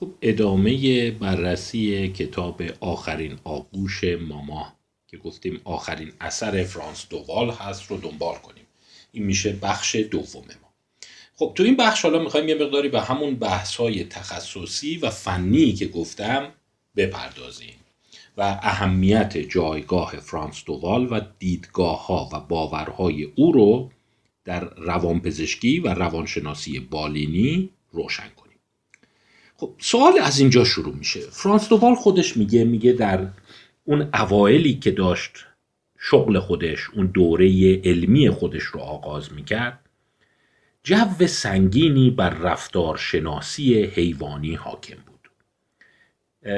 خب ادامه بررسی کتاب آخرین آغوش ماما که گفتیم آخرین اثر فرانس دووال هست رو دنبال کنیم. این میشه بخش دوم ما. خب تو این بخش حالا می‌خوایم یه مقداری به همون بحث های تخصصی و فنی که گفتم بپردازیم و اهمیت جایگاه فرانس دووال و دیدگاه ها و باورهای او رو در روانپزشکی و روانشناسی بالینی روشن کنیم. خب سوال از اینجا شروع میشه. فرانس دووال خودش میگه میگه در اون اوایلی که داشت شغل خودش اون دوره علمی خودش رو آغاز می‌کرد جو سنگینی بر رفتارشناسی حیوانی حاکم بود.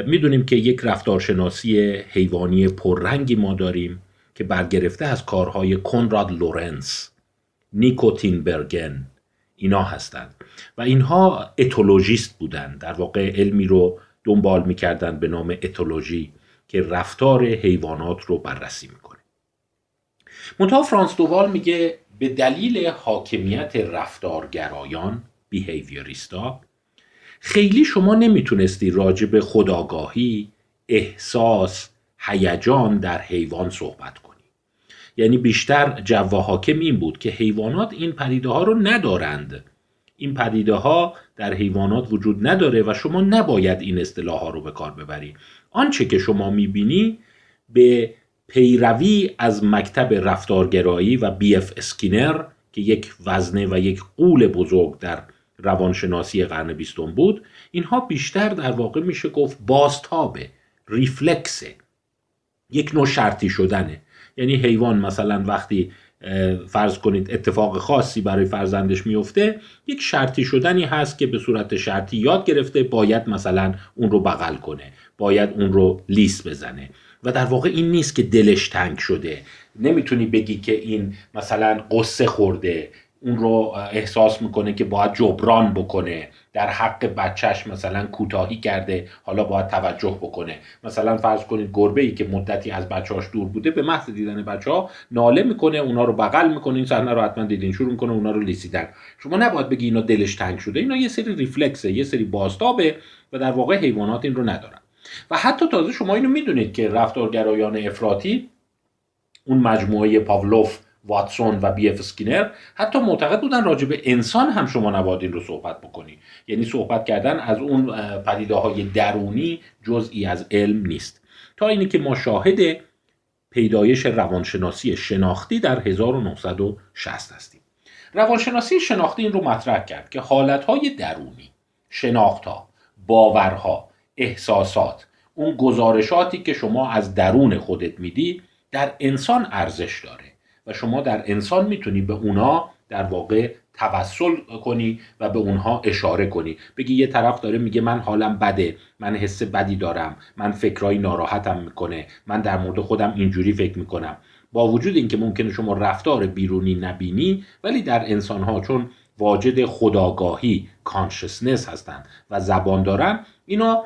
می‌دونیم که یک رفتارشناسی حیوانی پررنگی ما داریم که برگرفته از کارهای کنراد لورنس نیکوتین برگن اینا هستند و اینها اتولوژیست بودند در واقع علمی رو دنبال می‌کردند به نام اتولوژی که رفتار حیوانات رو بررسی می‌کنه. منتها فرانس دووال میگه به دلیل حاکمیت رفتارگرایان بیهیویوریستا خیلی شما نمی‌تونستی راجع به خداگاهی احساس هیجان در حیوان صحبت کنی. یعنی بیشتر جو حاکم این بود که حیوانات این پدیده ها رو ندارند. این پدیده ها در حیوانات وجود نداره و شما نباید این اصطلاح ها رو به کار ببری. آنچه که شما می‌بینی به پیروی از مکتب رفتارگرایی و بی اف اسکینر که یک وزنه و یک غول بزرگ در روانشناسی قرن بیستم بود اینها بیشتر در واقع میشه گفت بازتابه ریفلکسه یک نوع شرطی شدنه. یعنی حیوان مثلا وقتی فرض کنید اتفاق خاصی برای فرزندش میفته یک شرطی شدنی هست که به صورت شرطی یاد گرفته باید مثلا اون رو بغل کنه باید اون رو لیس بزنه. و در واقع این نیست که دلش تنگ شده. نمی‌تونی بگی که این مثلا قصه خورده اون رو احساس می‌کنه که باید جبران بکنه. در حق بچهش مثلا کوتاهی کرده حالا باید توجه بکنه. مثلا فرض کنید گربه ای که مدتی از بچهاش دور بوده به محض دیدن بچه ها ناله می‌کنه اونا رو بغل می‌کنه این صحنه رو حتما دیدین. شروع می‌کنه اونا رو لیسیدن. شما نباید بگی اینا دلش تنگ شده. اینا یه سری ریفلکسه یه سری بازتابه و در واقع حیوانات این رو ندارن. و حتی تازه شما اینو می‌دونید که رفتارگرایان افراطی اون مجموعه پاولوف واتسون و بی اف اسکینر حتی معتقد بودن راجع انسان هم شما نباید این رو صحبت بکنی. یعنی صحبت کردن از اون پدیده های درونی جزئی از علم نیست. تا اینی که ما شاهد پیدایش روانشناسی شناختی در 1960 هستیم. روانشناسی شناختی این رو مطرح کرد که حالتهای درونی شناختها باورها احساسات اون گزارشاتی که شما از درون خودت میدی در انسان ارزش داره. و شما در انسان می‌تونی به اونا در واقع توسل کنی و به اونها اشاره کنی. بگی یه طرف داره میگه من حالم بده من حس بدی دارم من فکرایی ناراحتم می‌کنه من در مورد خودم اینجوری فکر می‌کنم. با وجود اینکه ممکنه شما رفتار بیرونی نبینی ولی در انسانها چون واجد خداگاهی کانشسنس هستند و زبان دارن اینا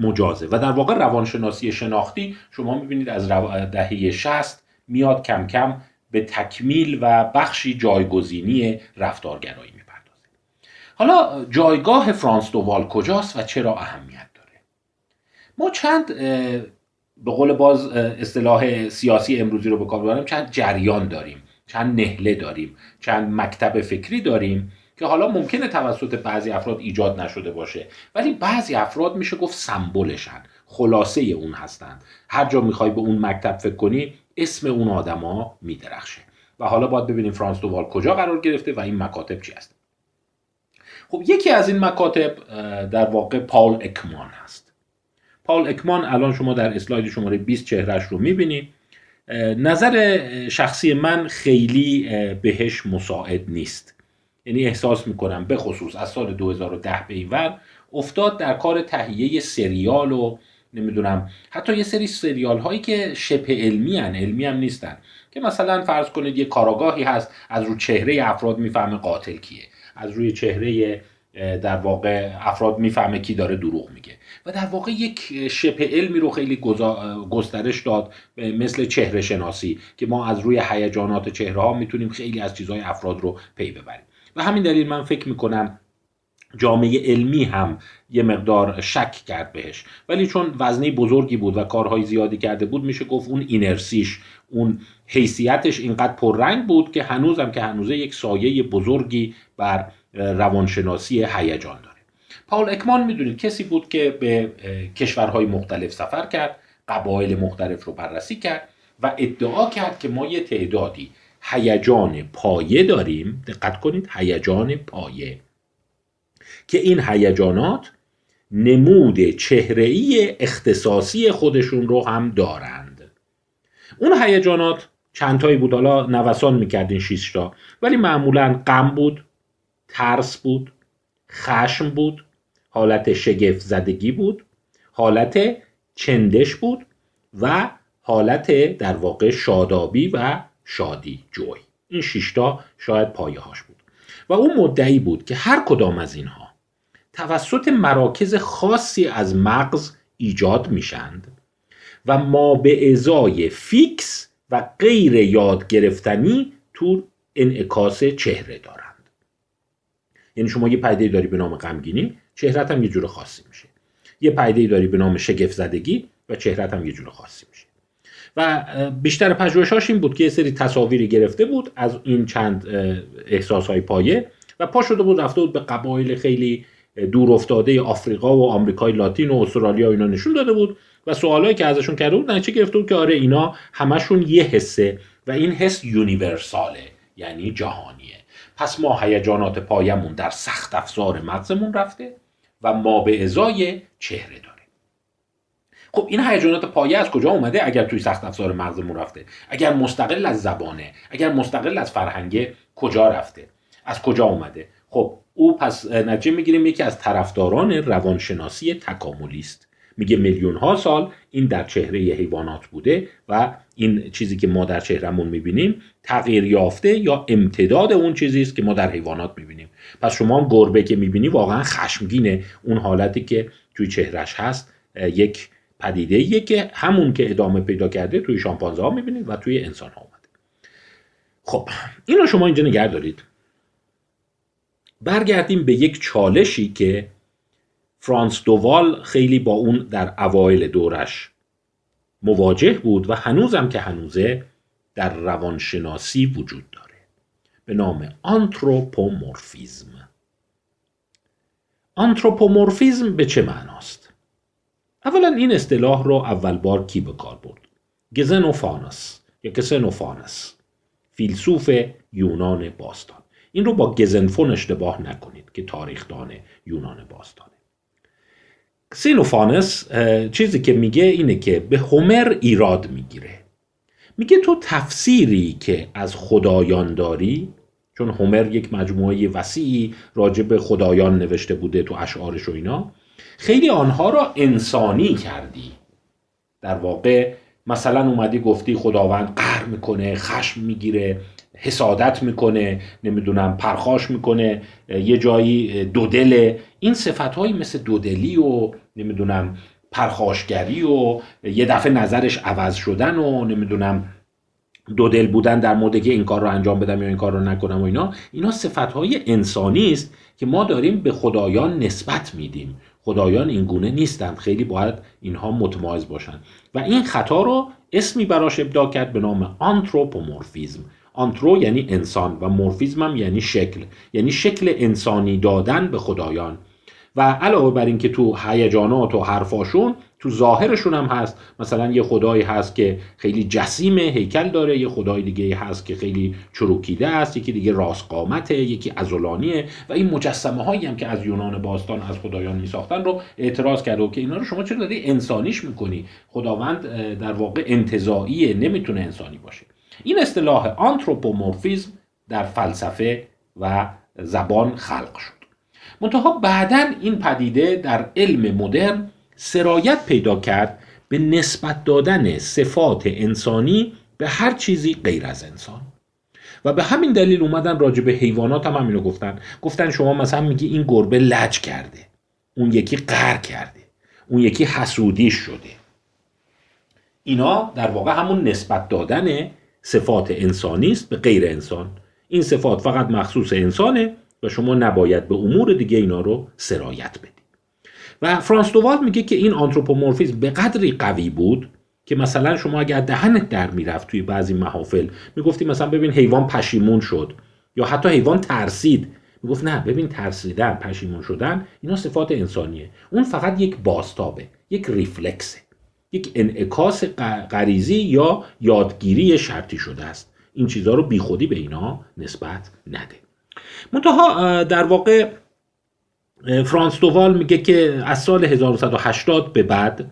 مجازه. و در واقع روانشناسی شناختی شما می‌بینید از دهه 60 میاد کم کم به تکمیل و بخشی جایگزینی رفتارگرایی می‌پردازه. حالا جایگاه فرانس دووال کجاست و چرا اهمیت داره؟ ما چند به قول باز اصطلاح سیاسی امروزی رو به کار ببریم چند جریان داریم چند نهله داریم چند مکتب فکری داریم که حالا ممکنه توسط بعضی افراد ایجاد نشده باشه. ولی بعضی افراد میشه گفت سمبلشن خلاصه اون هستند. هر جا می‌خوای به اون مکتب فکر کنی اسم اون آدما میدرخشه. و حالا باید ببینیم فرانس دووال کجا قرار گرفته و این مکاتب چی هست خب یکی از این مکاتب در واقع پاول اکمان هست. پاول اکمان الان شما در اسلاید شماره 20 چهرش رو می‌بینید. نظر شخصی من خیلی بهش مساعد نیست. یعنی احساس می‌کنم به خصوص از سال 2010 به این ور افتاد در کار تهیه سریال و نمی‌دونم. حتی یه سری سریال هایی که شبه علمی هن علمی هم نیستن. که مثلا فرض کنید یه کاراگاهی هست از رو چهره افراد می‌فهمه قاتل کیه. از روی چهره در واقع افراد می‌فهمه کی داره دروغ میگه. و در واقع یک شبه علمی رو خیلی گسترش داد مثل چهره شناسی که ما از روی هیجانات چهره ها می‌تونیم خیلی از چیزهای افراد رو پی ببریم. و همین دلیل من فکر می‌کنم جامعه علمی هم یه مقدار شک کرد بهش. ولی چون وزنی بزرگی بود و کارهای زیادی کرده بود میشه گفت اون اینرسیش اون حیثیتش اینقدر پررنگ بود که هنوزم که هنوزه یک سایه بزرگی بر روانشناسی هیجان داره. پاول اکمان می‌دونید کسی بود که به کشورهای مختلف سفر کرد قبایل مختلف رو بررسی کرد و ادعا کرد که ما یه تعدادی هیجان پایه داریم. دقت کنید هیجان پایه. که این هیجانات نمود چهره‌ای اختصاصی خودشون رو هم دارند. اون هیجانات چند تایی بود. حالا نوسان می‌کرد این تا ولی معمولا غم بود ترس بود خشم بود حالت شگفت زدگی بود حالت چندش بود و حالت در واقع شادابی و شادی جوی. این شیشتا شاید پایه هاش بود. و اون مدعی بود که هر کدام از اینها توسط مراکز خاصی از مغز ایجاد میشند و ما به ازای فیکس و غیر یاد گرفتنی تو انعکاس چهره دارند. یعنی شما یه پدیده داری به نام غمگینی چهرت هم یه جور خاصی میشه. یه پدیده داری به نام شگفت زدگی و چهرت هم یه جور خاصی میشه. و بیشتر پژوهشاش این بود که یه سری تصاویری گرفته بود از این چند احساس های پایه و پا شده بود رفته بود به قبایل خیلی دور افتاده آفریقا و آمریکای لاتین و استرالیا اینا نشون داده بود و سوالایی که ازشون کرده بود نتیجه گرفته بود که آره اینا همشون یه حسه و این حس یونیورساله یعنی جهانیه. پس ما هیجانات پایمون در سخت افزار مغزمون رفته و ما به ازای چهره داره خب این هیجانات پایه از کجا اومده اگر توی سخت افزار مغزمون رفته؟ اگر مستقل از زبانه اگر مستقل از فرهنگه کجا رفته؟ از کجا اومده؟ خب او پس نتیجه می‌گیریم یکی از طرفداران روانشناسی تکاملی است. میگه میلیون ها سال این در چهره حیوانات بوده و این چیزی که ما در چهرهمون می‌بینیم تغییر یافته یا امتداد اون چیزی است که ما در حیوانات می‌بینیم. پس شما گربه که می‌بینی واقعا خشمگینه. اون حالتی که توی چهرش هست یک پدیده که همون که ادامه پیدا کرده توی شامپانزه ها می‌بینید و توی انسان ها اومده. خب اینو شما اینجا نگه دارید. برگردیم به یک چالشی که فرانس دو وال خیلی با اون در اوایل دورش مواجه بود و هنوزم که هنوزه در روانشناسی وجود داره به نام anthropomorphism anthropomorphism به چه معناست؟ اولا این اصطلاح رو اول بار کی به کار برد؟ گزنوفانس یا کسنوفانس فیلسوف یونان باستان این رو با گزنفون اشتباه نکنید که تاریخدان یونان باستانه. سینوفانس چیزی که میگه اینه که به هومر ایراد می‌گیره. میگه تو تفسیری که از خدایان داری چون هومر یک مجموعه وسیعی راجع به خدایان نوشته بوده تو اشعارش و اینا خیلی آنها را انسانی کردی. در واقع مثلا اومدی گفتی خداوند قهر می‌کنه خشم می‌گیره حسادت می‌کنه نمی‌دونم پرخاش می‌کنه یه جایی دودل این صفت هایی مثل دودلی و نمی‌دونم پرخاشگری و یه دفعه نظرش عوض شدن و نمی‌دونم دودل بودن در مورد که این کار رو انجام بدم یا این کار رو نکنم و اینا. اینا صفت های انسانی است که ما داریم به خدایان نسبت میدیم. خدایان این گونه نیستند. خیلی باید اینها متمایز باشند و این خطا رو اسمی براش ابدا کرد به نام آنتروپومورفیزم. آنترو یعنی انسان و مورفیزم هم یعنی شکل. یعنی شکل انسانی دادن به خدایان. و علاوه بر اینکه تو هیجانات و حرفاشون تو ظاهرشون هم هست. مثلا یه خدایی هست که خیلی جسیم هیکل داره. یه خدای دیگه هست که خیلی چروکیده است. یکی دیگه راست قامته یکی ازولانیه و این مجسمه هایی هم که از یونان باستان از خدایان می ساختن رو اعتراض کرده و که اینا رو شما چرا داری انسانیش می‌کنی؟ خداوند در واقع انتظاییه نمی‌تونه انسانی باشه. این اصطلاح آنتروپومورفیزم در فلسفه و زبان خلق شد. منتها بعدا این پدیده در علم مدرن سرایت پیدا کرد به نسبت دادن صفات انسانی به هر چیزی غیر از انسان. و به همین دلیل اومدن راجع به حیوانات هم همینو گفتن. گفتن شما مثلا میگی این گربه لج کرده اون یکی قهر کرده اون یکی حسودی شده. اینا در واقع همون نسبت دادن صفات انسانی است به غیر انسان. این صفات فقط مخصوص انسانه و شما نباید به امور دیگه اینا رو سرایت بدید و فرانس دووال میگه که این آنتروپومورفیزم به قدری قوی بود که مثلا شما اگر دهنت در می‌رفت توی بعضی محافل می‌گفتی مثلا ببین حیوان پشیمون شد یا حتی حیوان ترسید می‌گفت نه ببین ترسیدن پشیمون شدن اینا صفات انسانیه. اون فقط یک باستابه یک ریفلکسه یک انعکاس غریزی یا یادگیری شرطی شده است. این چیزها رو بیخودی به اینا نسبت نده. منتها در واقع فرانس دووال میگه که از سال 1980 به بعد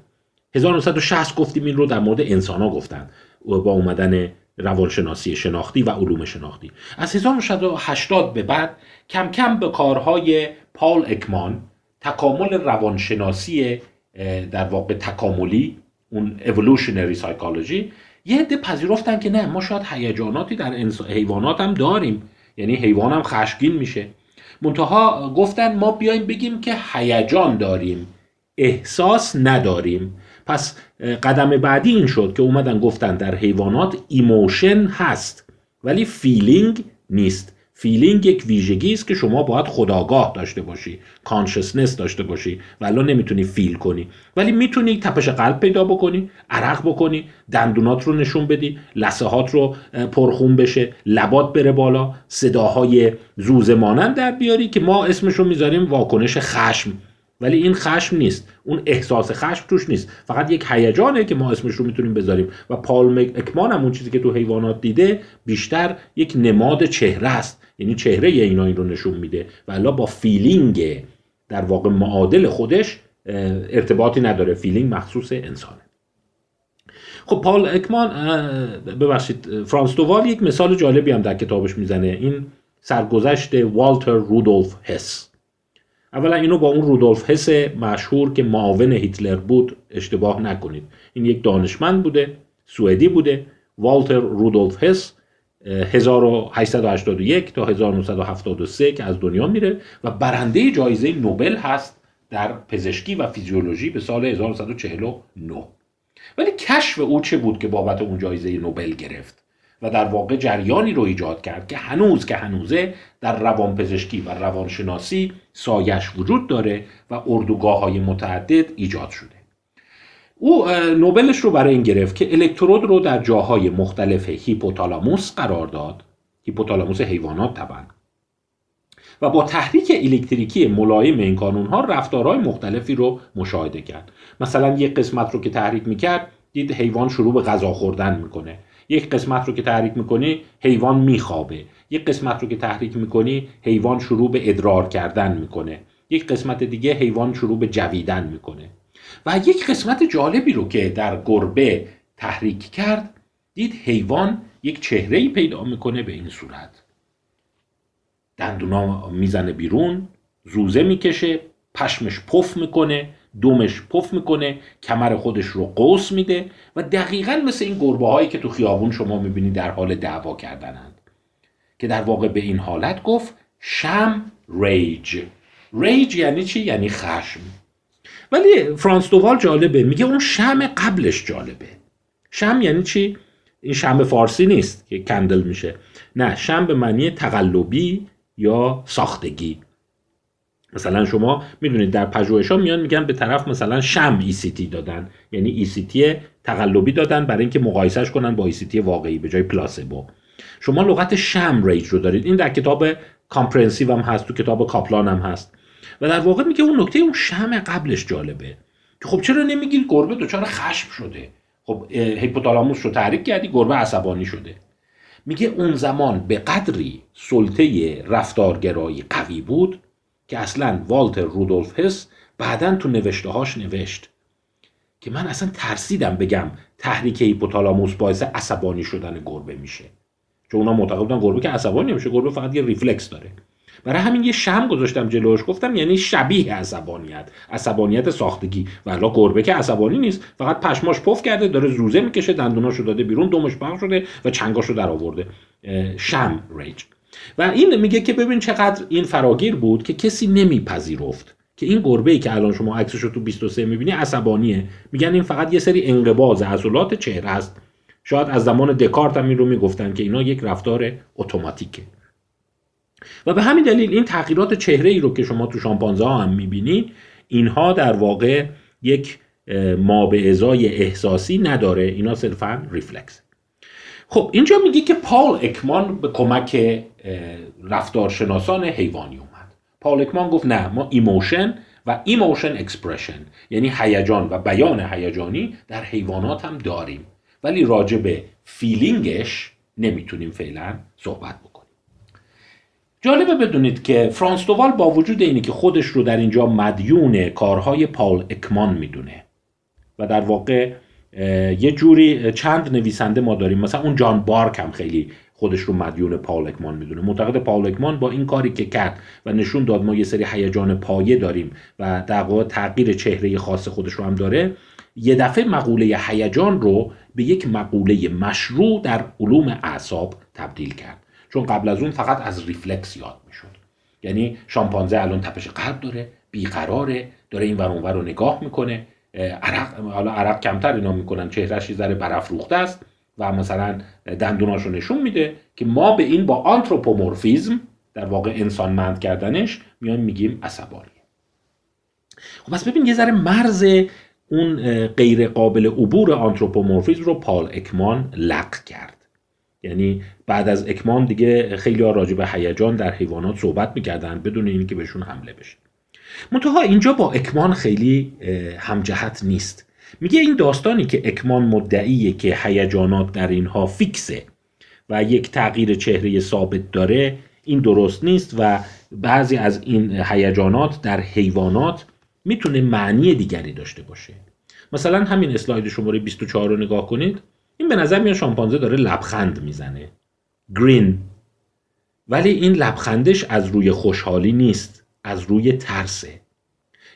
1960 گفتیم این رو در مورد انسان ها گفتن با اومدن روانشناسی شناختی و علوم شناختی. از 1980 به بعد کم کم به کارهای پال اکمان تکامل روانشناسی در واقع تکاملی اون evolutionary psychology یه عده پذیرفتن که نه ما شاید هیجاناتی در حیوانات هم داریم. یعنی حیوان هم خشگین میشه. منتها گفتن ما بیایم بگیم که هیجان داریم احساس نداریم. پس قدم بعدی این شد که اومدن گفتن در حیوانات emotion هست ولی feeling نیست. feeling یک ویژگی است که شما باید خودآگاه داشته باشی consciousness داشته باشی ولی نمی‌تونی feel کنی. ولی می‌تونی تپش قلب پیدا بکنی عرق بکنی دندونات رو نشون بدی لثه هات رو پرخون بشه لبات بره بالا صداهای زوزه مانند در بیاری که ما اسمش رو می‌ذاریم واکنش خشم. ولی این خشم نیست. اون احساس خشم توش نیست. فقط یک هیجانه که ما اسمش رو می‌تونیم بذاریم. و پال اکمان هم اون چیزی که تو حیوانات دیده بیشتر یک نماد چهره است. یعنی چهره اینا این رو نشون میده و با feeling در واقع معادل خودش ارتباطی نداره. feeling مخصوص انسانه. خب پال اکمان ببخشید فرانس دووال یک مثال جالبی هم در کتابش می‌زنه. این سرگذشت والتر رودولف هس. اولا اینو با اون رودولف هس مشهور که معاون هیتلر بود اشتباه نکنید. این یک دانشمند بوده سوئدی بوده. والتر رودولف هس 1881 تا 1973 که از دنیا میره و برنده جایزه نوبل هست در پزشکی و فیزیولوژی به سال 1949 ولی کشف او چه بود که بابت اون جایزه نوبل گرفت؟ و در واقع جریانی رو ایجاد کرد که هنوز که هنوزه در روانپزشکی و روانشناسی سایش وجود داره و اردوگاه های متعدد ایجاد شده. او نوبلش رو برای این گرفت که الکترود رو در جاهای مختلف هیپوتالاموس قرار داد. هیپوتالاموس حیوانات طبعا. و با تحریک الکتریکی ملایم این کانون ها رفتارهای مختلفی رو مشاهده کرد. مثلا یک قسمت رو که تحریک می‌کرد دید حیوان شروع به غذا خوردن می‌کنه. یک قسمت رو که تحریک می‌کنی حیوان میخوابه. یک قسمت رو که تحریک می‌کنی حیوان شروع به ادرار کردن می‌کنه. یک قسمت دیگه حیوان شروع به جویدن می‌کنه. و یک قسمت جالبی رو که در گربه تحریک کرد دید حیوان یک چهره پیدا می‌کنه به این صورت. دندونا می‌زنه بیرون زوزه می‌کشه پشمش پف می‌کنه دومش پف می‌کنه کمر خودش رو قوس میده و دقیقا مثل این گربه هایی که تو خیابون شما می‌بینید در حال دعوا کردنند. که در واقع به این حالت گفت شم ریج ریج یعنی چی؟ یعنی خشم. ولی فرانس دووال جالبه. میگه اون شم قبلش جالبه. شم یعنی چی؟ این شم فارسی نیست که کندل میشه. نه شم به معنی تقلبی یا ساختگی. مثلا شما می‌دونید در پژوهش‌ها میان میگن به طرف مثلا sham ECT دادن. یعنی ECT تقلبی دادن برای اینکه مقایسهش کنن با ECT واقعی به جای placebo شما لغت sham rage رو دارید. این در کتاب Comprehensive هم هست تو کتاب کاپلان هم هست. و در واقع میگه اون نکته اون sham قبلش جالبه. که خب چرا نمیگی گربه دچار خشم شده. خب هیپوتالاموس رو تحریک کردی گربه عصبانی شده. میگه اون زمان به قدری سلطه رفتارگرایی قوی بود که اصلا والتر رودولف هس بعدا تو نوشته هاش نوشت. که من اصلا ترسیدم بگم تحریک هیپوتالاموس باعث عصبانی شدن گربه میشه. چون اونا معتقد بودن گربه که عصبانی نمیشه گربه فقط یه ریفلکس داره. برای همین یه شم گذاشتم جلوش گفتم یعنی شبیه عصبانیت عصبانیت ساختگی. و حالا گربه که عصبانی نیست فقط پشماش پف کرده داره زوزه می‌کشه دندوناشو داده بیرون دومش پخ شده و چنگاشو در آورده. sham rage و این میگه که ببین چقدر این فراگیر بود که کسی نمیپذیرفت که این گربه ای که الان شما عکسش رو تو 23 می‌بینی عصبانیه. میگن این فقط یه سری انقباض عضلات چهره است. شاید از زمان دکارت هم این رو می‌گفتن که اینا یک رفتار اتوماتیکه. و به همین دلیل این تغییرات چهره ای رو که شما تو شامپانزه ها هم می‌بینید اینها در واقع یک ما به ازای احساسی نداره. اینا صرفا ریفلکس. خب اینجا میگه که پال اکمان به کمک رفتارشناسان حیوانی اومد. پال اکمان گفت نه ما emotion و emotion expression یعنی هیجان و بیان هیجانی در حیوانات هم داریم. ولی راجع به feeling ش نمی‌تونیم فعلا صحبت بکنیم جالبه بدونید که فرانس دووال با وجود اینی که خودش رو در اینجا مدیون کارهای پال اکمان می‌دونه. و در واقع یه جوری چند نویسنده ما داریم. مثلا اون جان بارک هم خیلی خودش رو مدیون پاول اکمان می‌دونه. معتقد پاول اکمان با این کاری که کرد و نشون داد ما یه سری هیجان پایه داریم و در واقع تغییر چهره خاص خودش رو هم داره یه دفعه مقوله هیجان رو به یک مقوله مشروع در علوم اعصاب تبدیل کرد. چون قبل از اون فقط از ریفلکس یاد می‌شد. یعنی شامپانزه الان تپش قلب داره بیقراره داره این ور رو نگاه می‌کنه. عرق حالا عرق کمتر اینا می‌کنن چهرهش ذره برافروخته است و مثلا دندوناش نشون میده که ما به این با آنتروپومورفیزم در واقع انسانمند کردنش میایم میگیم عصبانی. خب پس ببین یه ذره مرز اون غیر قابل عبور آنتروپومورفیزم رو پال اکمان لق کرد. یعنی بعد از اکمان دیگه خیلی ها راجع به هیجان در حیوانات صحبت می‌کردن بدون اینکه بهشون حمله بشه. منتها اینجا با اکمان خیلی همجهت نیست. میگه این داستانی که اکمان مدعیه که هیجانات در اینها فیکسه و یک تغییر چهره ثابت داره این درست نیست و بعضی از این هیجانات در حیوانات می‌تونه معنی دیگری داشته باشه. مثلا همین اسلاید شماره 24 رو نگاه کنید. این به نظر میاد شامپانزه داره لبخند می‌زنه. گرین ولی این لبخندش از روی خوشحالی نیست از روی ترسه.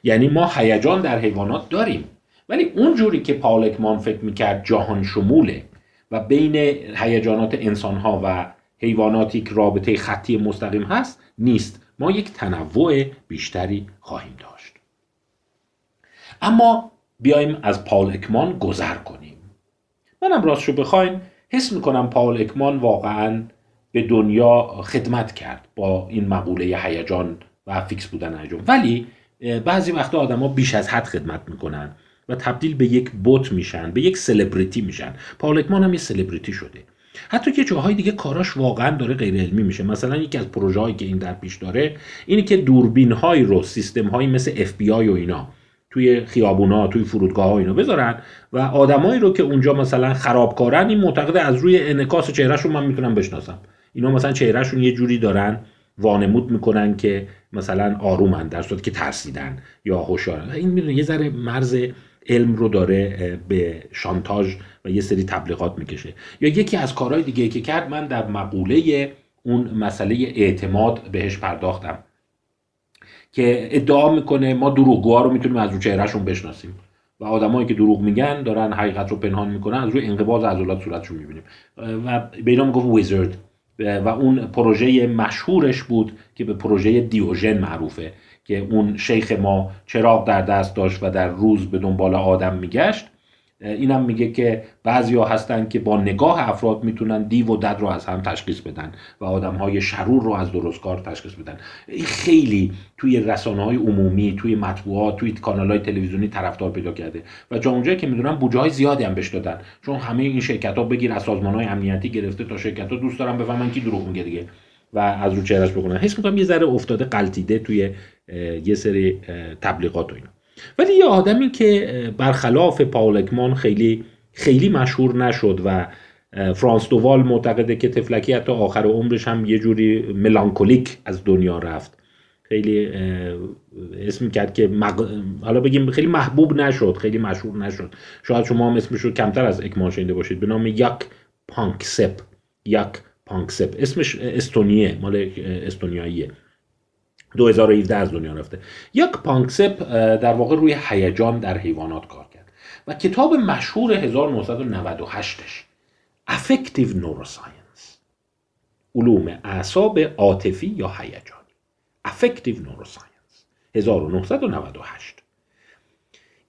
یعنی ما هیجان در حیوانات داریم. ولی اون جوری که پالکمان فکر می‌کرد جهان شموله و بین هیجانات انسانها و حیواناتی که رابطه خطی مستقیم هست نیست. ما یک تنوع بیشتری خواهیم داشت. اما بیایم از پال اکمان گذر کنیم. منم راستشو بخواین حس می‌کنم پال اکمان واقعا به دنیا خدمت کرد با این مقوله هیجان و fix بودن هیجان. ولی بعضی وقتا آدما بیش از حد خدمت می‌کنن و تبدیل به یک بت میشن به یک سلبریتی میشن. پاول اکمان هم یه سلبریتی شده. حتی که جاهای دیگه کاراش واقعا داره غیر علمی میشه. مثلا یکی از پروژه هایی که این در پیش داره اینه که دوربین هایی رو سیستم هایی مثل AI و اینا توی خیابونا توی فرودگاه ها اینا بذارن و آدمایی رو که اونجا مثلا خرابکارن این معتقد از روی انعکاس چهرهشون من می‌تونم بشناسم. اینا مثلا چهرهشون یه جوری دارن وانمود می‌کنن که مثلا آرومن در صورتی که ترسیدن یا هوشیارن. این می‌دونه یه ذره مرز علم رو داره به شانتاژ و یه سری تبلیغات می‌کشه. یا یکی از کارهای دیگه که کرد من در مقوله اون مسئله اعتماد بهش پرداختم. که ادعا می‌کنه ما دروغگوها رو می‌تونیم از رو چهرهشون بشناسیم. و آدمایی که دروغ میگن دارن حقیقت رو پنهان می‌کنن از روی انقباض عضلات صورتشون می‌بینیم. و به اینا می‌گفت ویزرد. و اون پروژه مشهورش بود که به پروژه دیوژن معروفه که اون شیخ ما چراغ در دست داشت و در روز به دنبال آدم میگشت. اینم میگه که بعضیا هستن که با نگاه افراد می‌تونن دیو و دد رو از هم تشخیص بدن و آدم های شرور رو از درستکار تشخیص بدن. این خیلی توی رسانه های عمومی توی مطبوعات توی کانال های تلویزیونی طرفدار پیدا کرده. و جا اونجایی که می‌دونم بوجه های زیادی هم بهش دادن. چون همه این شرکت ها بگیر از سازمان های امنیتی گرفته تا شرکت ها دوست دارن بفهمن کی دروغ میگه دیگه. و از رو چهرش بکنن. حس می‌کنم یه ذره افتاده قلتیده توی یه سری تبلیغات و اینا. ولی یه آدمی که برخلاف پاولکمان خیلی خیلی مشهور نشد و فرانس دووال معتقده که طفلکی حتی آخر عمرش هم یه جوری ملانکولیک از دنیا رفت. خیلی اسم کرد که حالا بگیم خیلی محبوب نشد خیلی مشهور نشد. شاید شما هم اسمش رو کمتر از اکمان شنیده باشید. به نام یاک پانکسپ یاک پانکسپ اسمش استونیه مال استونیاییه. 2017 از دنیا رفته. یاک پانکسپ در واقع روی هیجان در حیوانات کار کرد و کتاب مشهور 1998ش Affective Neuroscience علوم اعصاب عاطفی یا هیجانی Affective Neuroscience 1998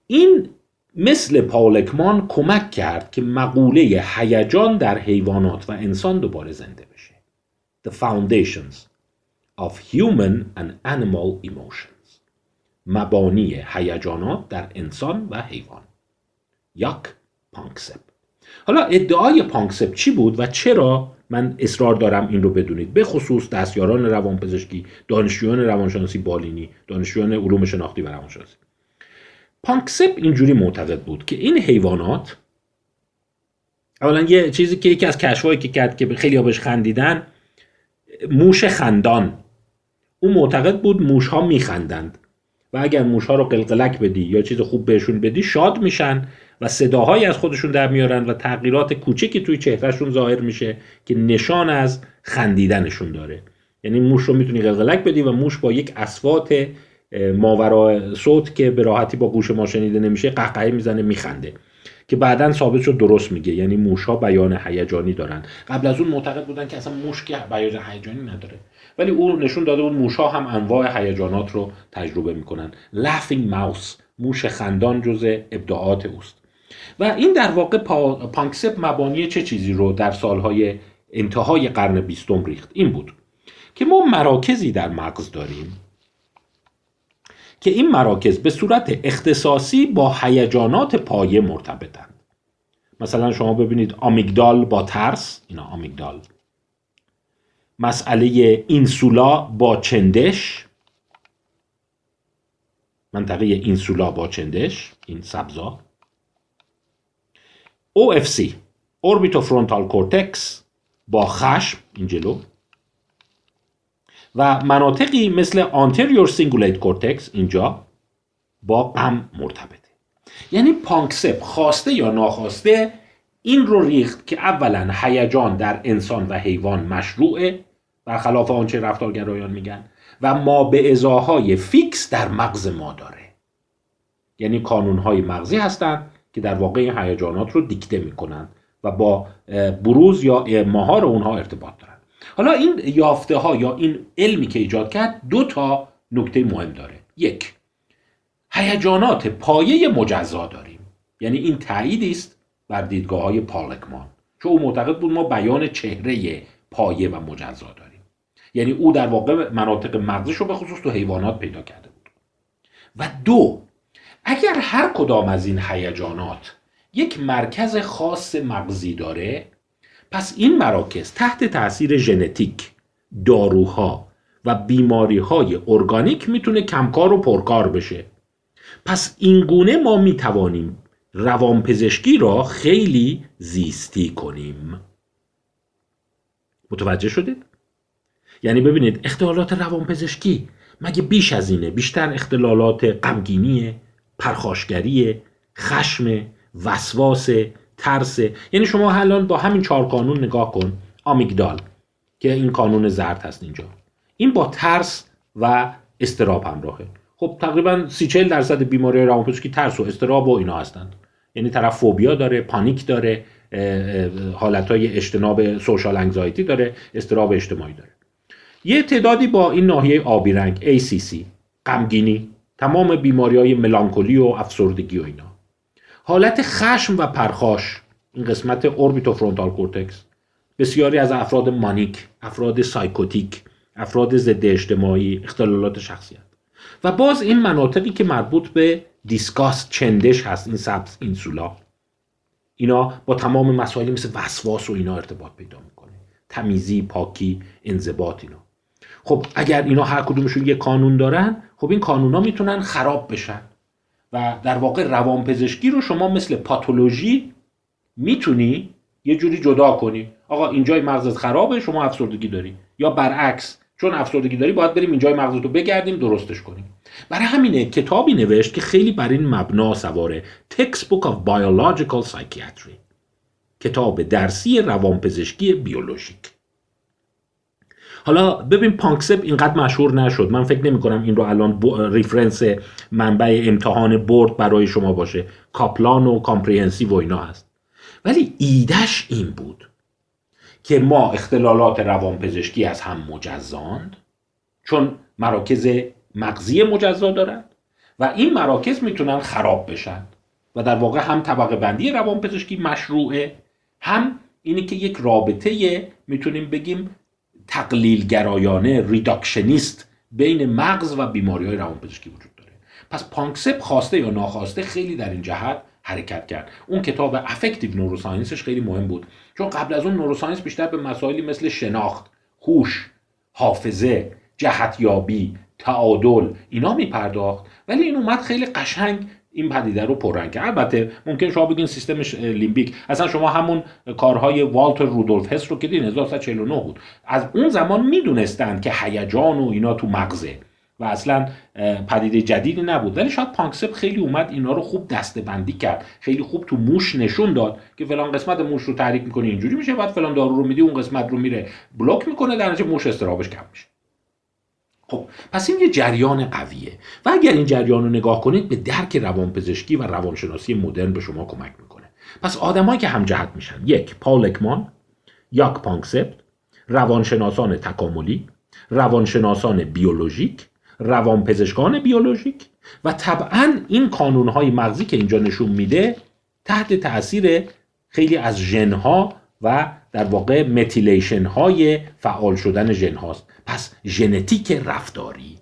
این مثل پاولکمان کمک کرد که مقوله هیجان در حیوانات و انسان دوباره زنده بشه. The Foundations of human and animal emotions. مبانی هیجانات در انسان و حیوان. یاک پانکسپ حالا ادعای پانکسپ چی بود و چرا من اصرار دارم این رو بدونید؟ به خصوص دستیاران روانپزشکی دانشجویان روانشناسی بالینی دانشجویان علوم شناختی و روانشناسی. پانکسپ اینجوری معتقد بود که این حیوانات اولا یه چیزی که یکی از کشفایی که کرد که خیلی بهش خندیدن موش خندان. او معتقد بود موش ها میخندند. و اگر موش ها رو قلقلک بدی یا چیز خوب بهشون بدی شاد میشن و صداهایی از خودشون در میارن و تغییرات کوچکی توی چهرهشون ظاهر میشه که نشان از خندیدنشون داره. یعنی موش رو می‌تونی قلقلک بدی و موش با یک اسوات ماورا صوت که به راحتی با گوش ما شنیده نمیشه قهقهه می‌زنه میخنده. که بعدا ثابت شد درست میگه. یعنی موش ها بیان هیجانی دارن. قبل از اون معتقد بودن که اصلا موش که بیان هیجانی نداره. ولی او نشون داده بود موش ها هم انواع هیجانات رو تجربه می‌کنن. Laughing mouse موش خندان جز ابداعات اوست. و این در واقع پانکسپ مبانی چه چیزی رو در سالهای انتهای قرن بیستم ریخت؟ این بود که ما مراکزی در مغز داریم که این مراکز به صورت اختصاصی با هیجانات پایه مرتبطند. مثلا شما ببینید آمیگدال با ترس اینا آمیگدال. مسئله اینسولا با چندش. منطقه اینسولا با چندش این سبزا. OFC Orbitofrontal Cortex با خشم این جلو. و مناطقی مثل anterior cingulate cortex اینجا با غم مرتبطه. یعنی پانکسپ خواسته یا ناخواسته این رو ریخت که اولا هیجان در انسان و حیوان مشروعه برخلاف آنچه رفتارگرایان میگن و ما به ازاهای فیکس در مغز ما داره. یعنی کانونهای مغزی هستند که در واقع هیجانات رو دیکته می‌کنند و با بروز یا مهار اونها ارتباط دارن. حالا این یافته ها یا این علمی که ایجاد کرد دو تا نکته مهم داره. یک هیجانات پایه مجزا داریم. یعنی این تاییدی است بر دیدگاه های پالکمان چون او معتقد بود ما بیان چهره پایه و مجزا داریم. یعنی او در واقع مناطق مغزش رو به خصوص تو حیوانات پیدا کرده بود. و دو اگر هر کدام از این هیجانات یک مرکز خاص مغزی داره پس این مراکز تحت تاثیر ژنتیک داروها و بیماری های ارگانیک می‌تونه کمکار و پرکار بشه. پس این گونه ما می‌توانیم روانپزشکی را خیلی زیستی کنیم. متوجه شدید؟ یعنی ببینید اختلالات روانپزشکی مگه بیش از اینه؟ بیشتر اختلالات غمگینی پرخاشگری خشم وسواس ترس یعنی شما الان با همین چهار قانون نگاه کن. آمیگدال که این قانون زرد هست اینجا. این با ترس و استراب همراهه. خب تقریبا سی چل درصد بیماری روانپزشکی ترس و استراب و اینا هستند. یعنی طرف فوبیا داره پانیک داره حالت های اجتناب سوشال انگزایتی داره استراب اجتماعی داره. یه تعدادی با این ناحیه آبی رنگ ACC غمگینی تمام بیماری های ملانکولی و افسردگی و اینا. حالت خشم و پرخاش. این قسمت orbitofrontal cortex بسیاری از افراد مانیک افراد سایکوتیک افراد ضد اجتماعی اختلالات شخصیت. و باز این مناطقی که مربوط به disgust چندش هست این سبز insula اینا با تمام مسائلی مثل وسواس و اینا ارتباط پیدا می‌کنه. تمیزی پاکی انضباط اینا. خب اگر اینا هر کدومشون یه قانون دارن خب این قانونا می‌تونن خراب بشن. و در واقع روانپزشکی رو شما مثل پاتولوژی می‌تونی یه جوری جدا کنی. آقا اینجای مغزت خرابه شما افسردگی داری. یا برعکس چون افسردگی داری باید بریم اینجای مغزت رو بگردیم درستش کنیم. برای همینه کتابی نوشت که خیلی بر این مبنا سواره Textbook of Biological Psychiatry. کتاب درسی روانپزشکی بیولوژیک. حالا ببین پانکسپ اینقدر مشهور نشد. من فکر نمی کنم این رو الان reference منبع امتحان برد برای شما باشه. کاپلان و Comprehensive و اینا هست. ولی ایدش این بود که ما اختلالات روانپزشکی از هم مجزاند چون مراکز مغزی مجزا دارند و این مراکز می‌تونن خراب بشن و در واقع هم طبقه بندی روانپزشکی مشروعه هم اینی که یک رابطه می‌تونیم بگیم تقلیل گرایانه reductionist بین مغز و بیماری های روانپزشکی وجود داره. پس پانکسپ خواسته یا ناخواسته خیلی در این جهت حرکت کرد. اون کتاب Affective Neuroscience ش خیلی مهم بود. چون قبل از اون neuroscience بیشتر به مسائلی مثل شناخت هوش حافظه جهتیابی تعادل اینا میپرداخت. ولی این اومد خیلی قشنگ این پدیده رو پررنگ کرد. البته ممکن شما بگین سیستمش لیمبیک. اصلا شما همون کارهای والتر رودولف هست رو که دیدین 1949 بود. از اون زمان می‌دونستند که هیجان و اینا تو مغزه و اصلا پدیده جدیدی نبود. ولی شاید پانکسپ خیلی اومد اینا رو خوب دستبندی کرد. خیلی خوب تو موش نشون داد که فلان قسمت موش رو تحریک می‌کنه اینجوری میشه بعد فلان دارو رو میدی اون قسمت رو میره. بلوک می‌کنه در نتیجه موش استرابش کم میشه. خب پس این یه جریان قویه. و اگر این جریان رو نگاه کنید به درک روانپزشکی و روانشناسی مدرن به شما کمک می‌کنه. پس آدمایی که همجهت میشن یک پال اکمان یاک پانکسپ روانشناسان تکاملی روانشناسان بیولوژیک روانپزشکان بیولوژیک و طبعا این کانونهای مغزی که اینجا نشون میده تحت تاثیر خیلی از ژنها و در واقع methylation های فعال شدن ژن هاست. پس ژنتیک رفتاری.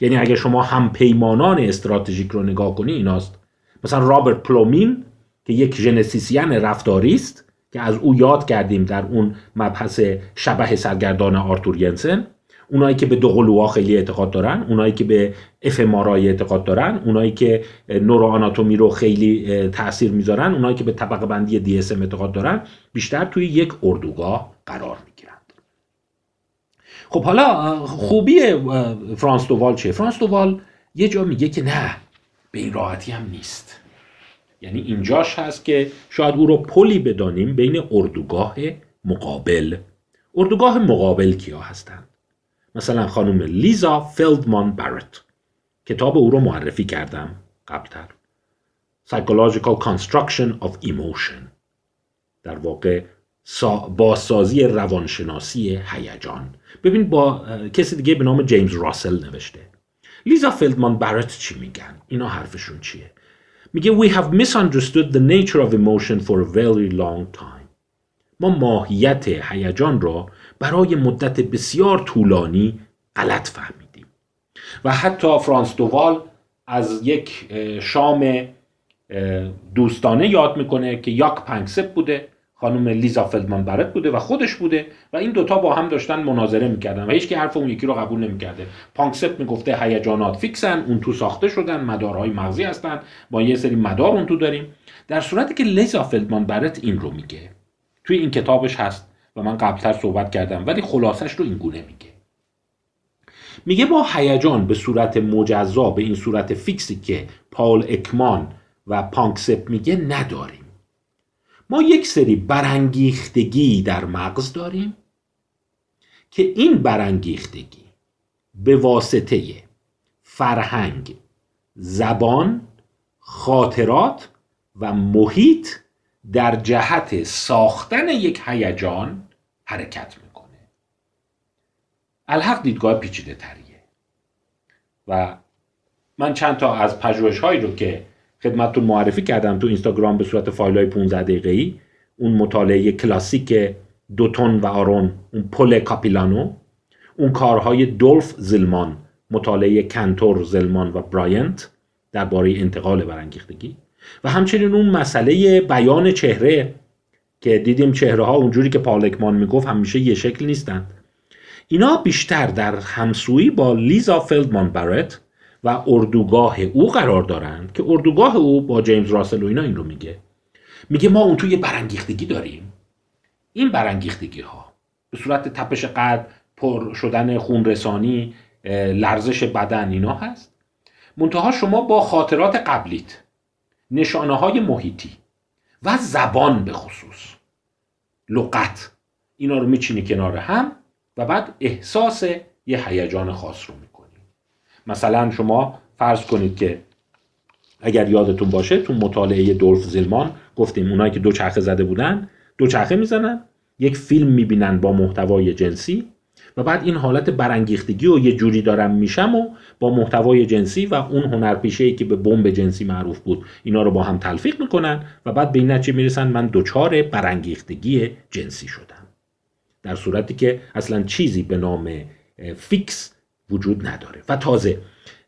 یعنی اگر شما هم پیمانان استراتژیک رو نگاه کنی ایناست. مثلا رابرت پلومین که یک ژنتیسین رفتاری است که از او یاد کردیم در اون مبحث شبح سرگردان آرتور ینسن. اونایی که به دوقلوها خیلی اعتقاد دارن اونایی که به اف اعتقاد دارن اونایی که نورو آناتومی رو خیلی تاثیر می‌ذارن اونایی که به طبقه بندی دی اعتقاد دارن بیشتر توی یک اردوگاه قرار می‌گیرند. خب حالا خوبی فرانس دووال چیه؟ فرانس دووال یه جا میگه که نه به این راحتی هم نیست. یعنی اینجاش هست که شاید او رو پلی بدانیم بین اردوگاه مقابل. اردوگاه مقابل کیا هستند؟ مثلا خانم لیزا فیلدمان بارت کتاب او رو معرفی کردم قبلتر. Psychological Construction of Emotion. در واقع بازسازی روانشناسی هیجان. ببین با کسی دیگه به نام جیمز راسل نوشته. لیزا فیلدمان بارت چی میگن؟ اینا حرفشون چیه؟ میگه we have misunderstood the nature of emotion for a very long time. ما ماهیت هیجان را برای مدت بسیار طولانی غلط فهمیدیم. و حتی فرانس دووال از یک شام دوستانه یاد می‌کنه که یاک پنکسپ بوده خانم لیزا فلدمان برت بوده و خودش بوده و این دوتا با هم داشتن مناظره می‌کردن و هیچ که حرف اون یکی رو قبول نمی‌کرده. پانکسپ می‌گفته هیجانات فیکسن اون تو ساخته شدن مدارهای مغزی هستن با یه سری مدار اون تو داریم. در صورتی که لیزا فلدمان برت این رو میگه توی این کتابش هست. و من قبلتر صحبت کردم ولی خلاصش رو این گونه میگه. میگه با هیجان به صورت مجزا به این صورت فیکسی که پاول اکمان و پانکسپ میگه نداریم. ما یک سری برانگیختگی در مغز داریم که این برانگیختگی به واسطه فرهنگ زبان خاطرات و محیط در جهت ساختن یک هیجان حرکت می‌کنه. الحق دیدگاه پیچیده تریه. و من چند تا از پژوهش هایی رو که خدمتتون معرفی کردم تو اینستاگرام به صورت فایل های 15 دقیقه ای اون مطالعه کلاسیک دوتون و آرون اون پل کاپیلانو اون کارهای دولف زلمان مطالعه کنتور زلمان و براینت درباره انتقال برانگیختگی و همچنین اون مسئله بیان چهره که دیدیم چهره ها اونجوری که پالکمان می‌گفت همیشه یه شکل نیستند اینا بیشتر در همسویی با لیزا فیلدمان برت و اردوگاه او قرار دارند که اردوگاه او با جیمز راسل و اینا این رو میگه. میگه ما اون توی برانگیختگی داریم. این برانگیختگی ها به صورت تپش قلب پر شدن خون رسانی لرزش بدن اینا هست. منتها شما با خاطرات قبلیت نشانه های محیطی. و زبان به خصوص. لغت. اینا رو میچینی کنار هم و بعد احساس یه هیجان خاص رو می‌کنی. مثلا شما فرض کنید که اگر یادتون باشه تو مطالعه دولف زیلمان گفتیم اونایی که دو چرخه زده بودن دو چرخه می‌زنن یک فیلم می‌بینن با محتوای جنسی و بعد این حالت برانگیختگی و یه جوری دارم میشم و با محتوای جنسی و اون هنرپیشه ای که به بمب جنسی معروف بود اینا رو با هم تلفیق می‌کنن و بعد به این نتیجه می‌رسن من دچار برانگیختگی جنسی شدم. در صورتی که اصلا چیزی به نام fix وجود نداره. و تازه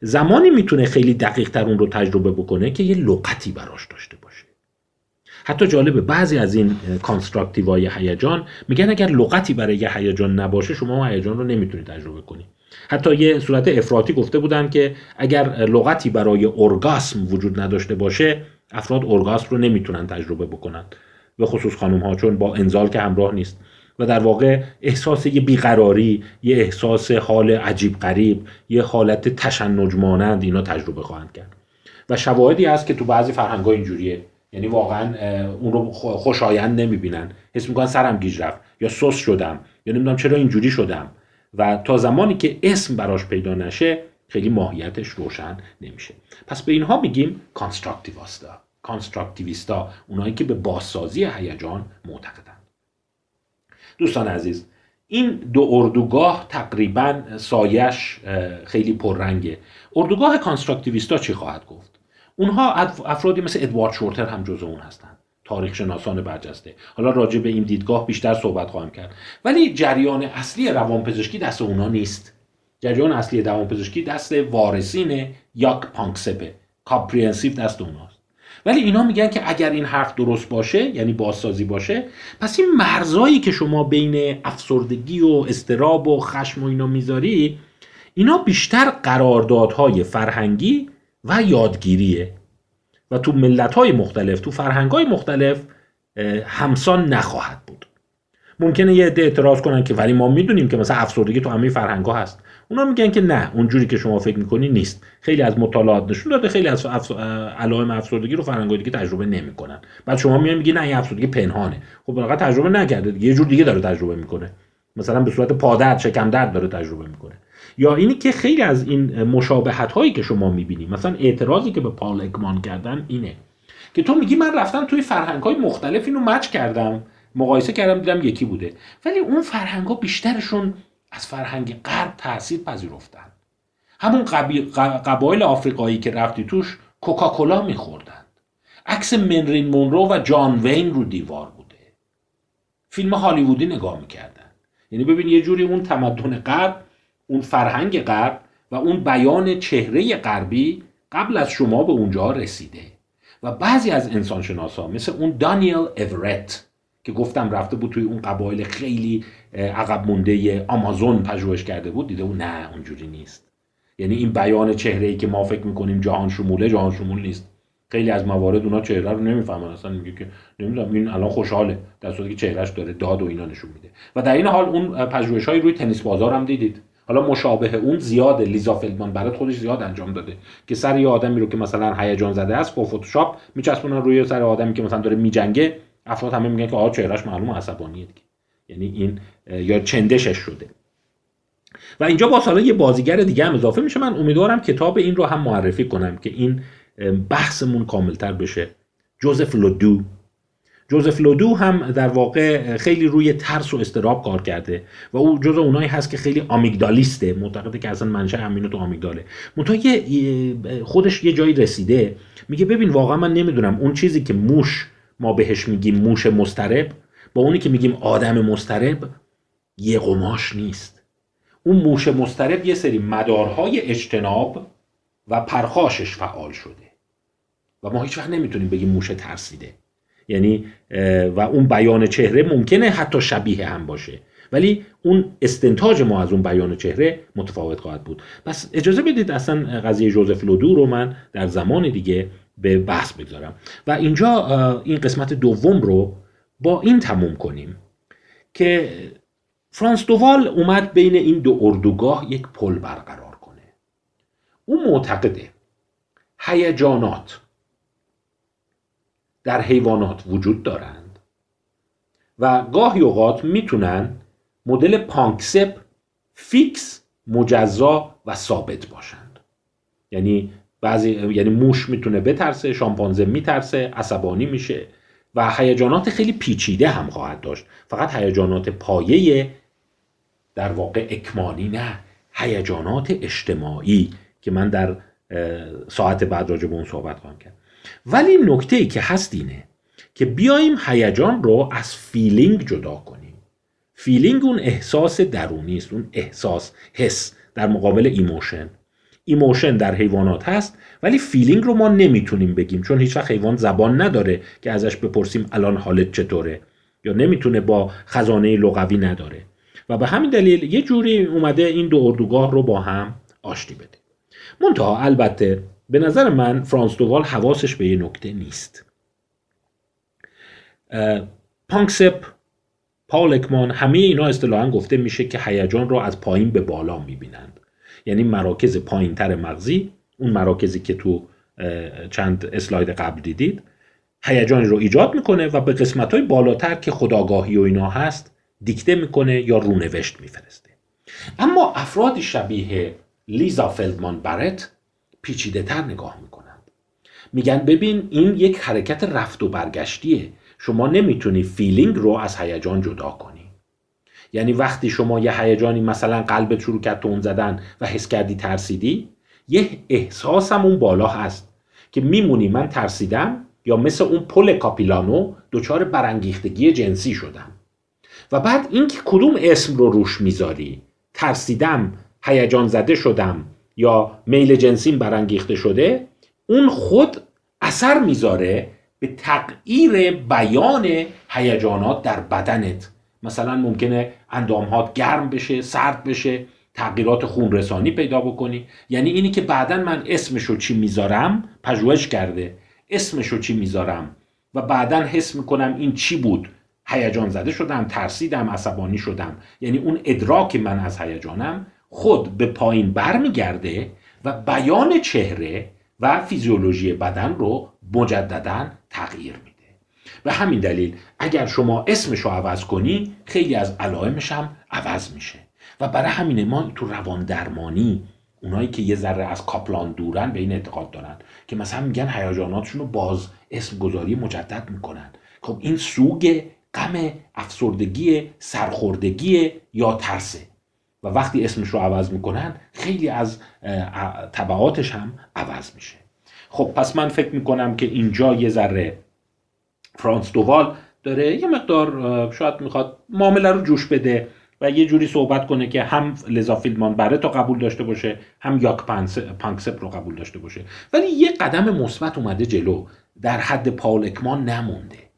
زمانی می‌تونه خیلی دقیق تر اون رو تجربه بکنه که یه لغتی براش داشته حتی جالبه بعضی از این constructive های هیجان میگن اگر لغتی برای یه هیجان نباشه شما هیجان رو نمی‌تونید تجربه کنید حتی یه صورت افراطی گفته بودن که اگر لغتی برای ارگاسم وجود نداشته باشه افراد ارگاسم رو نمی‌تونن تجربه بکنن. به خصوص خانم ها چون با انزال که همراه نیست. و در واقع احساس یه بیقراری یه احساس حال عجیب غریب یه حالت تشنج مانند اینا تجربه خواهند کرد. و شواهدی هست که تو بعضی فرهنگ ها اینجوریه. یعنی واقعا اون رو خوشایند نمی‌بینن. حس می‌کنن سرم گیج رفت یا سس شدم یا نمی‌دونم چرا اینجوری شدم. و تا زمانی که اسم براش پیدا نشه خیلی ماهیتش روشن نمیشه. پس به اینها میگیم constructivist ا constructivist ا اونایی که به بازسازی هیجان معتقدن. دوستان عزیز این دو اردوگاه تقریبا سایش خیلی پررنگه. اردوگاه constructivist ا چی خواهد گفت؟ اونها افرادی مثل ادوارد شورتر هم جزو اون هستند تاریخ شناسان برجسته. حالا راجع به این دیدگاه بیشتر صحبت خواهم کرد. ولی جریان اصلی روانپزشکی دست اونا نیست. جریان اصلی روانپزشکی دست وارثین یاک پانکسپه کاپریانسیو دست اوناست. ولی اینا میگن که اگر این حرف درست باشه یعنی بازسازی باشه پس این مرزایی که شما بین افسردگی و استراب و خشم و اینا می‌ذاری اینا بیشتر قراردادهای فرهنگی و یادگیریه. و تو ملت های مختلف تو فرهنگ های مختلف همسان نخواهد بود. ممکنه یه عده اعتراض کنن که ولی ما می‌دونیم که مثلا افسردگی تو همه فرهنگ ها هست. اونا میگن که نه اونجوری که شما فکر می‌کنی نیست. خیلی از مطالعات نشون داده خیلی از علائم افسردگی رو فرهنگ‌های دیگه تجربه نمی‌کنن. بعد شما میان میگی نه این افسردگی پنهانه. خب واقعا تجربه نکرده یه جور دیگه داره تجربه می‌کنه. مثلا به صورت پادرد شکم درد داره تجربه می‌کنه. یا اینی که خیلی از این مشابهت هایی که شما می‌بینید مثلا اعتراضی که به پال اکمان کردن اینه که تو میگی من رفتم توی فرهنگ های مختلف اینو مچ کردم مقایسه کردم دیدم یکی بوده. ولی اون فرهنگ ها بیشترشون از فرهنگ غرب تاثیر پذیرفتن. همون قبایل آفریقایی که رفتی توش کوکاکولا میخوردند عکس منرین مونرو و جان وین رو دیوار بوده. فیلم هالیوودی نگاه می‌کردن. یعنی ببین یه جوری اون تمدن غرب اون فرهنگ غرب و اون بیان چهره غربی قبل از شما به اونجا رسیده. و بعضی از انسانشناسا مثل اون دانیل اورت که گفتم رفته بود توی اون قبایل خیلی عقب مونده آمازون پژوهش کرده بود دیده بود نه اونجوری نیست. یعنی این بیان چهره ای که ما فکر می‌کنیم جهان شموله جهان شمول نیست. خیلی از موارد اونا چهره رو نمی‌فهمن اصلا میگه که نمی‌دونم این الان خوشحاله در صورتی که چهرهش داره داد و اینا نشون میده. و در این حال اون پژوهش روی تنیس بازار هم دیدید. حالا مشابه اون زیاده لیزا فلدمان برات خودش زیاد انجام داده که سر یه آدمی رو که مثلا هیجان زده است با فتوشاپ میچسبونن روی سر آدمی که مثلا داره میجنگه. افراد همه میگن که آ چهرهش معلوم عصبانیه دیگه. یعنی این یا چندشش شده. و اینجا با سالا یه بازیگر دیگه هم اضافه میشه. من امیدوارم کتاب این رو هم معرفی کنم که این بحثمون کاملتر بشه. جوزف لودو. جوزف لودو هم در واقع خیلی روی ترس و استراب کار کرده و او جز اونایی هست که خیلی آمیگدالیسته معتقده که اصلا منشأ همینو تو آمیگداله. منتها خودش یه جایی رسیده میگه ببین واقعا من نمی‌دونم اون چیزی که موش ما بهش میگیم موش مسترب با اونی که میگیم آدم مسترب یه قماش نیست. اون موش مسترب یه سری مدارهای اجتناب و پرخاشش فعال شده و ما هیچ وقت نمی‌تونیم بگیم موش ترسیده. یعنی و اون بیان چهره ممکنه حتی شبیه هم باشه. ولی اون استنتاج ما از اون بیان چهره متفاوت خواهد بود. پس اجازه بدید اصلا قضیه جوزف لودو رو من در زمان دیگه به بحث بگذارم. و اینجا این قسمت دوم رو با این تموم کنیم که فرانس دووال اومد بین این دو اردوگاه یک پل برقرار کنه. او معتقده هیجانات در حیوانات وجود دارند. و گاهی اوقات می‌تونن مدل پانکسپ fix مجزا و ثابت باشند. یعنی بعضی یعنی موش می‌تونه بترسه شامپانزه میترسه عصبانی میشه و هیجانات خیلی پیچیده هم خواهد داشت. فقط هیجانات پایه در واقع اکمانی نه هیجانات اجتماعی که من در ساعت بعد راجع به اون صحبت خواهم کرد. ولی نکته ای که هست اینه که بیایم هیجان رو از feeling جدا کنیم. feeling اون احساس درونی است اون احساس حس در مقابل emotion. emotion در حیوانات هست ولی feeling رو ما نمی‌تونیم بگیم چون هیچ وقت حیوان زبان نداره که ازش بپرسیم الان حالت چطوره یا نمی‌تونه با خزانه لغوی نداره. و به همین دلیل یه جوری اومده این دو اردوگاه رو با هم آشتی بده منتها البته به نظر من فرانس دووال حواسش به یه نکته نیست. پانکسپ پاول اکمان همه اینا اصطلاحا گفته میشه که هیجان رو از پایین به بالا می‌بینند. یعنی مراکز پایینتر مغزی اون مراکزی که تو چند اسلاید قبل دیدید هیجانی رو ایجاد می‌کنه و به قسمت های بالاتر که خداگاهی و اینا هست دیکته می‌کنه یا رونوشت میفرسته. اما افراد شبیه لیزا فلدمان برت پیچیده تر نگاه می‌کنند. میگن ببین این یک حرکت رفت و برگشتیه. شما نمی‌تونی feeling رو از هیجان جدا کنی. یعنی وقتی شما یه هیجانی مثلا قلبت شروع کرد تند زدن و حس کردی ترسیدی یه احساسم اون بالا هست که می‌دونی من ترسیدم یا مثل اون پل کاپیلانو دچار برانگیختگی جنسی شدم. و بعد اینکه کدوم اسم رو روش می‌ذاری؟ ترسیدم هیجان زده شدم یا میل جنسیم برانگیخته شده اون خود اثر می‌ذاره به تغییر بیان هیجانات در بدنت. مثلا ممکنه اندامهات گرم بشه سرد بشه تغییرات خون رسانی پیدا بکنی. یعنی اینی که بعدا من اسمشو چی می‌ذارم؟ پژوهش کرده. اسمشو چی می‌ذارم؟ و بعدا حس می‌کنم این چی بود؟ هیجان زده شدم ترسیدم عصبانی شدم. یعنی اون ادراک من از هیجانم خود به پایین برمیگرده و بیان چهره و فیزیولوژی بدن رو مجددا تغییر میده. به همین دلیل اگر شما اسمش رو عوض کنی خیلی از علائمش هم عوض میشه. و برای همینه ما تو روان درمانی اونایی که یه ذره از کاپلان دورن به این اعتقاد دارن که مثلا میگن هیجاناتشون رو باز اسم گذاری مجدد می‌کنن. خب این سوگ غم افسردگی سرخوردگی یا ترسه و وقتی اسمش رو عوض می‌کنن خیلی از طبعاتش هم عوض میشه. خب پس من فکر می‌کنم که اینجا یه ذره فرانس دووال داره یه مقدار شاید می‌خواد معامله رو جوش بده و یه جوری صحبت کنه که هم لزا فیلدمان بره تا قبول داشته باشه هم یاک پانکسپ رو قبول داشته باشه. ولی یه قدم مثبت اومده جلو در حد پاول اکمان نمونده.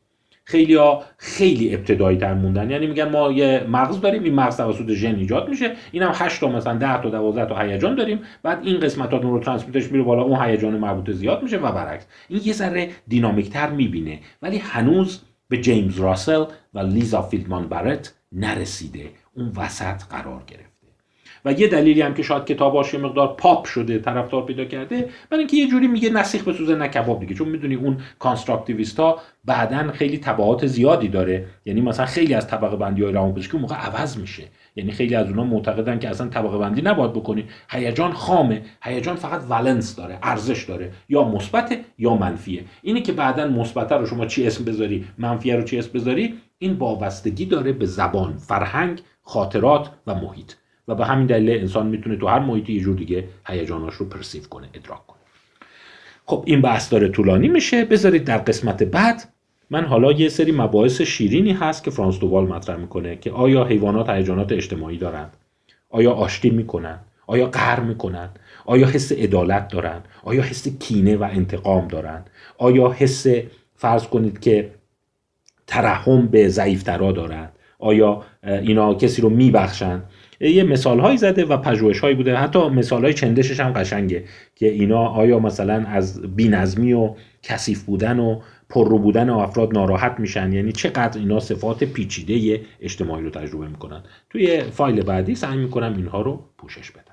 خیلی ها خیلی ابتدایی تر موندن. یعنی میگن ما یه مغز داریم این مغز توسط ژن ایجاد میشه. این هم 8 تا مثلا 10 تا 12 تا هیجان داریم. بعد این قسمت ها رو ترانسمیترش میره بالا اون هیجان مربوطه زیاد میشه و برعکس. این یه ذره دینامیک تر می‌بینه. ولی هنوز به جیمز راسل و لیزا فیلدمان برت نرسیده. اون وسط قرار گرفته و یه دلیلی هم که شاید کتاباش یه مقدار پاپ شده طرفدار پیدا کرده برای اینکه یه جوری میگه نه سیخ بسوزه نه کباب دیگه. چون می‌دونی اون constructivist ها بعدا خیلی تبعات زیادی داره. یعنی مثلا خیلی از طبقه بندی های روانپزشکی موقع عوض میشه. یعنی خیلی از اونها معتقدن که اصلا طبقه بندی نباید بکنی. هیجان خامه. هیجان فقط valence داره ارزش داره. یا مثبت یا منفیه. اینی که بعدا مثبت رو شما چی اسم بذاری منفیه رو چی اسم بذاری این وابستگی داره به زبان فرهنگ خاطرات و محیط. و به همین دلیل انسان می‌تونه تو هر محیطی یه جور دیگه هیجاناش رو پرسیو کنه ادراک کنه. خب این بحث داره طولانی میشه. بذارید در قسمت بعد من حالا یه سری مباحث شیرینی هست که فرانس دووال مطرح می‌کنه که آیا حیوانات هیجانات اجتماعی دارند آیا آشتی می‌کنن؟ آیا قهر می‌کنن؟ آیا حس عدالت دارن؟ آیا حس کینه و انتقام دارن؟ آیا حس فرض کنید که ترحم به ضعیفترا دارند آیا اینا کسی رو میبخشن؟ یه مثال هایی زده و پژوهش هایی بوده. حتی مثال های چندشش هم قشنگه که اینا آیا مثلا از بینظمی و کثیف بودن و پررو بودن و افراد ناراحت میشن؟ یعنی چقدر اینا صفات پیچیده اجتماعی رو تجربه می‌کنن؟ توی فایل بعدی سعی می‌کنم اینها رو پوشش بدم.